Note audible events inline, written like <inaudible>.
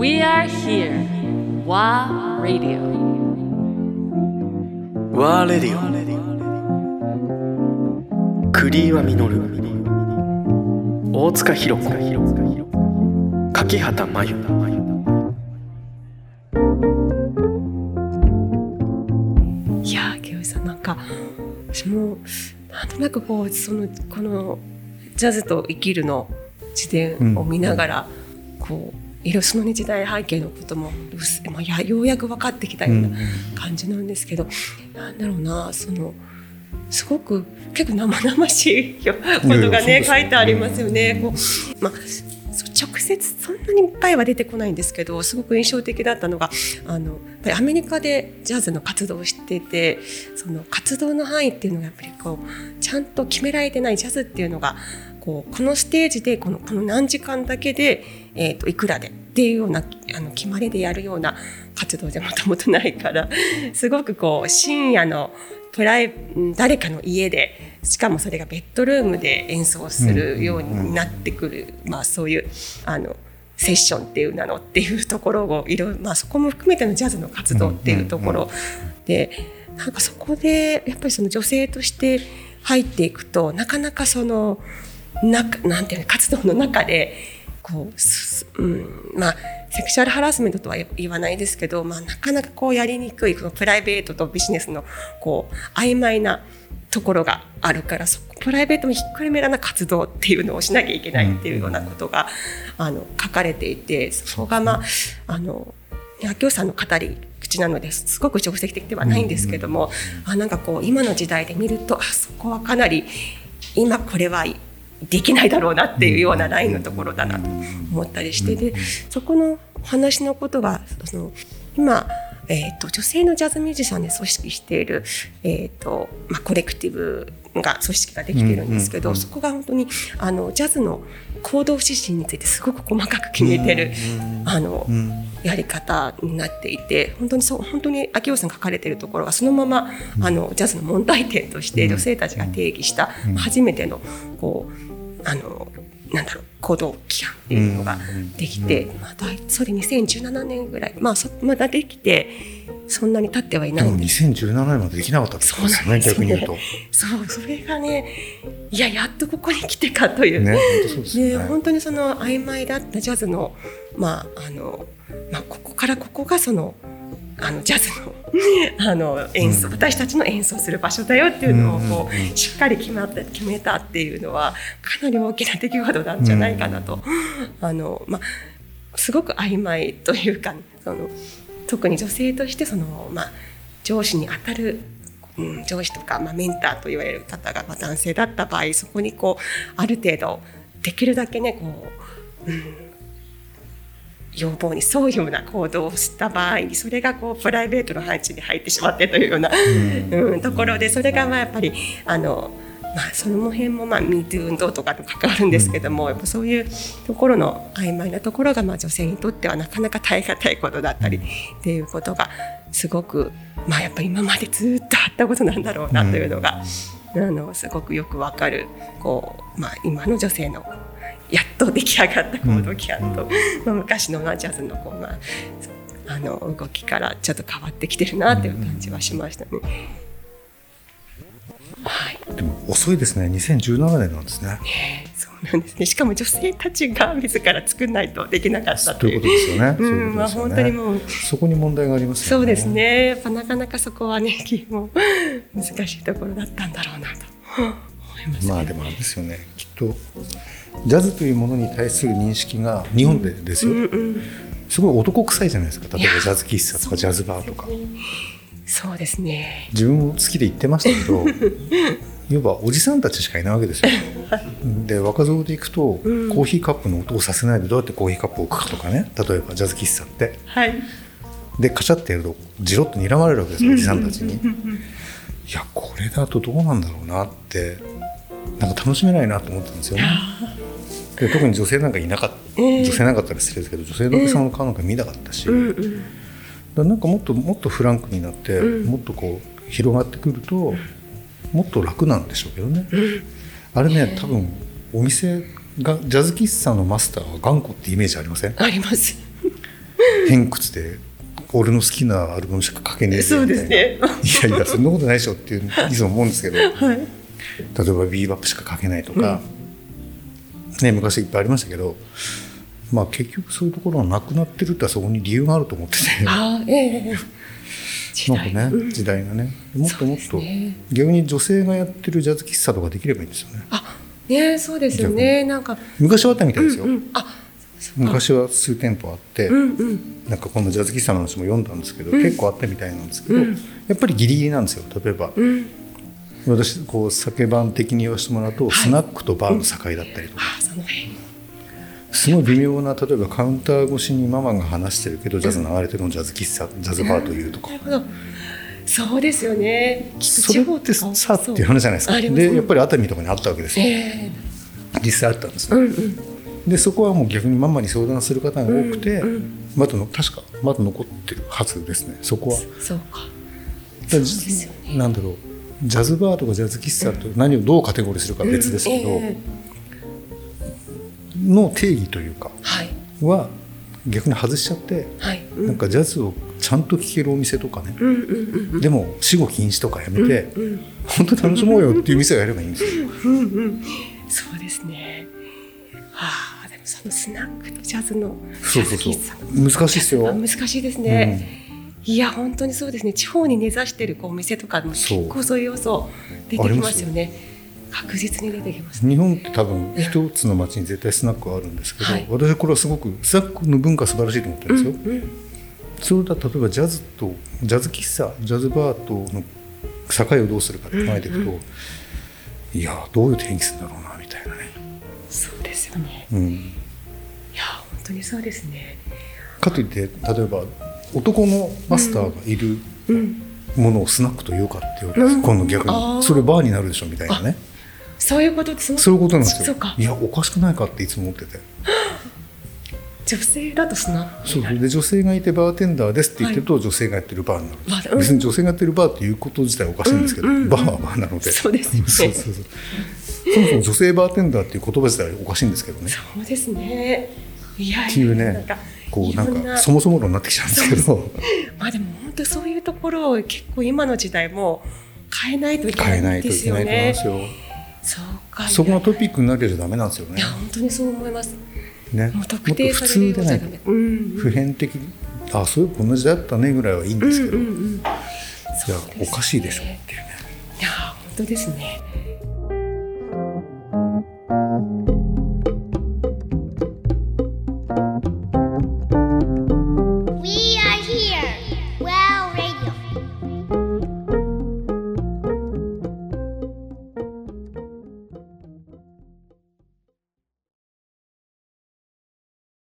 We are here. WA Radio. ワーレディオクリーワミノル大塚弘子柿畑真由いやー、清井さん、なんか、私も、なんとなくこう、その、この、ジャズと生きるの自伝を見ながら、こう、いろその、ね、時代背景のこともまあ、やようやく分かってきたような感じなんですけど、なんだろうな、その、すごく結構生々しいよことがね書いてありますよね。こうまあ直接そんなにいっぱいは出てこないんですけどすごく印象的だったのがあのやっぱりアメリカでジャズの活動をしててその活動の範囲っていうのがやっぱりこうちゃんと決められてないジャズっていうのがこうこのステージでこのこの何時間だけで、えー、といくらでっていうようなあの決まりでやるような活動じゃもともとないから <laughs> すごくこう深夜のプライうん誰かの家でしかもそれがベッドルームで演奏するようになってくる、まあ、そういうあのセッションっていうなのっていうところをいろいろ、まあ、そこも含めてのジャズの活動っていうところ。でなんかそこでやっぱりその女性として入っていくとなかなかその中なんていうの活動の中でこうすうん、まあセクシャルハラスメントとは言わないですけど、まあ、なかなかこうやりにくいこのプライベートとビジネスのこう曖昧なところがあるからそこプライベートもひっくるめらな活動っていうのをしなきゃいけないっていうようなことが、あの書かれていてそこがまああの明夫さんの語り口なのですごく直接的ではないんですけども、あなんかこう今の時代で見るとあそこはかなり今これはできないだろうなっていうようなラインのところだなと思ったりしてでそこのお話のことがその今、えー、と女性のジャズミュージシャンで組織している、えーとまあ、コレクティブが組織ができているんですけど、そこが本当にあのジャズの行動指針についてすごく細かく決めてる、あのやり方になっていて本当にそう本当に秋尾さんが書かれているところがそのまま、あのジャズの問題点として女性たちが定義した初めてのこうあのなんだろう行動規範っていうのができて、まあ、だいそれ2017年ぐらい、まあ、そまだできてそんなに経ってはいなでもいんです2017年までできなかったってことですよね逆に言うと。そうそれがねいややっとここに来てかというね本当そうですでよね。本当にその曖昧だったジャズの,、まああのまあ、ここからここがそのあのジャズの <laughs> あの演奏、私たちの演奏する場所だよっていうのをこう、しっかり決まって決めたっていうのはかなり大きな出来事なんじゃないかなと、あのまあ、すごく曖昧というかその特に女性としてその、まあ、上司に当たるうん、上司とか、まあ、メンターと言われる方が、まあ、男性だった場合そこにこうある程度できるだけねこう、うん、要望に沿うような行動をした場合それがこうプライベートの配置に入ってしまってというような、うん。ところでそれがまあやっぱりあの。まあ、その辺も、まあ、MeToo 運動とかと関わるんですけども、やっぱそういうところの曖昧なところが、まあ、女性にとってはなかなか耐え難いことだったりっていうことがすごく、まあ、やっぱり今までずっとあったことなんだろうなというのが、あのすごくよくわかるこう、まあ、今の女性のやっと出来上がった行動規範と、まあ、昔のまあジャズのこう、まあ、あの動きからちょっと変わってきてるなという感じはしましたね。はいでも遅いですね2017年なんですね。そうなんですね。しかも女性たちが自ら作らないとできなかったという。ということですよね。う、んこまあ本当にもうそこに問題がありますよね。そうですね。やっぱなかなかそこはね、<laughs> もう難しいところだったんだろうなと思います。まあでもあれですよね。きっとジャズというものに対する認識が日本でですよ、すごい男臭いじゃないですか。例えばジャズ喫茶とかジャズバーとか。そうですね。自分も好きで行ってましたけどいわばおじさんたちしかいないわけですよ。<laughs> で若造で行くと、コーヒーカップの音をさせないでどうやってコーヒーカップを置くかとかね。例えばジャズ喫茶って。はい。でカチャってやるとジロッと睨まれるわけですよおじさんたちに。いやこれだとどうなんだろうなってなんか楽しめないなと思ったんですよね。で特に女性なんかいなかった、女性なかったら失礼ですけど女性のお客さんの顔なんか見なかったし、だからなんかもっともっとフランクになって、もっとこう広がってくるともっと楽なんでしょうけどね。あれね多分お店がジャズ喫茶のマスターは頑固ってイメージありません？あります。偏屈で俺の好きなアルバムしか書けねえそうみたいな。ですね。いやいやそんなことないでしょっていういつも思うんですけど例えはい。ばビーバップしか書けないとか、ね、昔いっぱいありましたけど、まあ、結局そういうところはなくなってるってそこに理由があると思ってて。ああ、ええ時代。なんかね、時代がね。もっともっと、ね。逆に女性がやってるジャズ喫茶とかできればいいんですよね。あ、ねそうですよね。なんか、昔はあったみたいですよ、うん、あ、昔は数店舗あって、うんうん。なんかこのジャズ喫茶の話も読んだんですけど、結構あったみたいなんですけど、やっぱりギリギリなんですよ。例えば、うん。私こう酒番的に言わせてもらうと、スナックとバーの境だったりとか。すごい微妙な例えばカウンター越しにママが話してるけどジャズ流れてるのをジャズ喫茶ジャズバーというとか。そうですよね。それってさっていう話じゃないですか。でやっぱり熱海とかにあったわけですよ。え実際あったんですえよ。うんうん。でそこはもう逆にママに相談する方が多くて、うんうん。まだの確かまだ残ってるはずですね。そこは。そうか。そうですよなんだろうジャズバーとかジャズ喫茶と何をどうカテゴリーするかは別ですけど、ええの定義というかは逆に外しちゃって、はい。なんかジャズをちゃんと聴けるお店とかね、でも死後禁止とかやめて、うんうん。本当楽しもうよっていう店をやればいいんですよ。そうですね。ああ、でもそのスナックとジャズのそうそうそう難しいですよあ難しいですね。いや本当にそうですね。地方に根ざしてるこうお店とかも結構そういう要素出てきますよね。確実に出てきます。日本って多分一つの町に絶対スナックはあるんですけど、はい私はこれはすごくスナックの文化は素晴らしいと思ってるんですよ。うんそれだ例えばジャズとジャズ喫茶ジャズバーとの境をどうするかって考えていくと、いやどういう定義するんだろうなみたいなね、そうですよね。うん、いや本当にそうですね。かといって例えば男のマスターがいるうん。ものをスナックというかっていうわけです、うん。今度逆に。それバーになるでしょみたいな。ねそういうことです。そういうことなんですよ。い。やおかしくないかっていつも思ってて。女性だとスナックそう。で女性がいてバーテンダーですって言ってると、女性がやってるバーになる。んですバー別に女性がやってるバーっていうこと自体はおかしいんですけど、うんうんうん。バーはバーなので。そうですよね。そうそうそう。そもそも女性バーテンダーっていう言葉自体はおかしいんですけどね。そうですね。いやいやっていうねこうなんかそもそも論になってきちゃうんですけどまあでも本当そういうところを結構今の時代も変えないといけないですよね。変えないといけないと思いますよ。そうか。そこがトピックになければダメなんですよね。いや本当にそう思います。ね。もう特定されるようじゃダメ。普遍的。あそういうこんな時代だったねぐらいはいいんですけど。いや、おかしいでしょっていうね。いや本当ですね。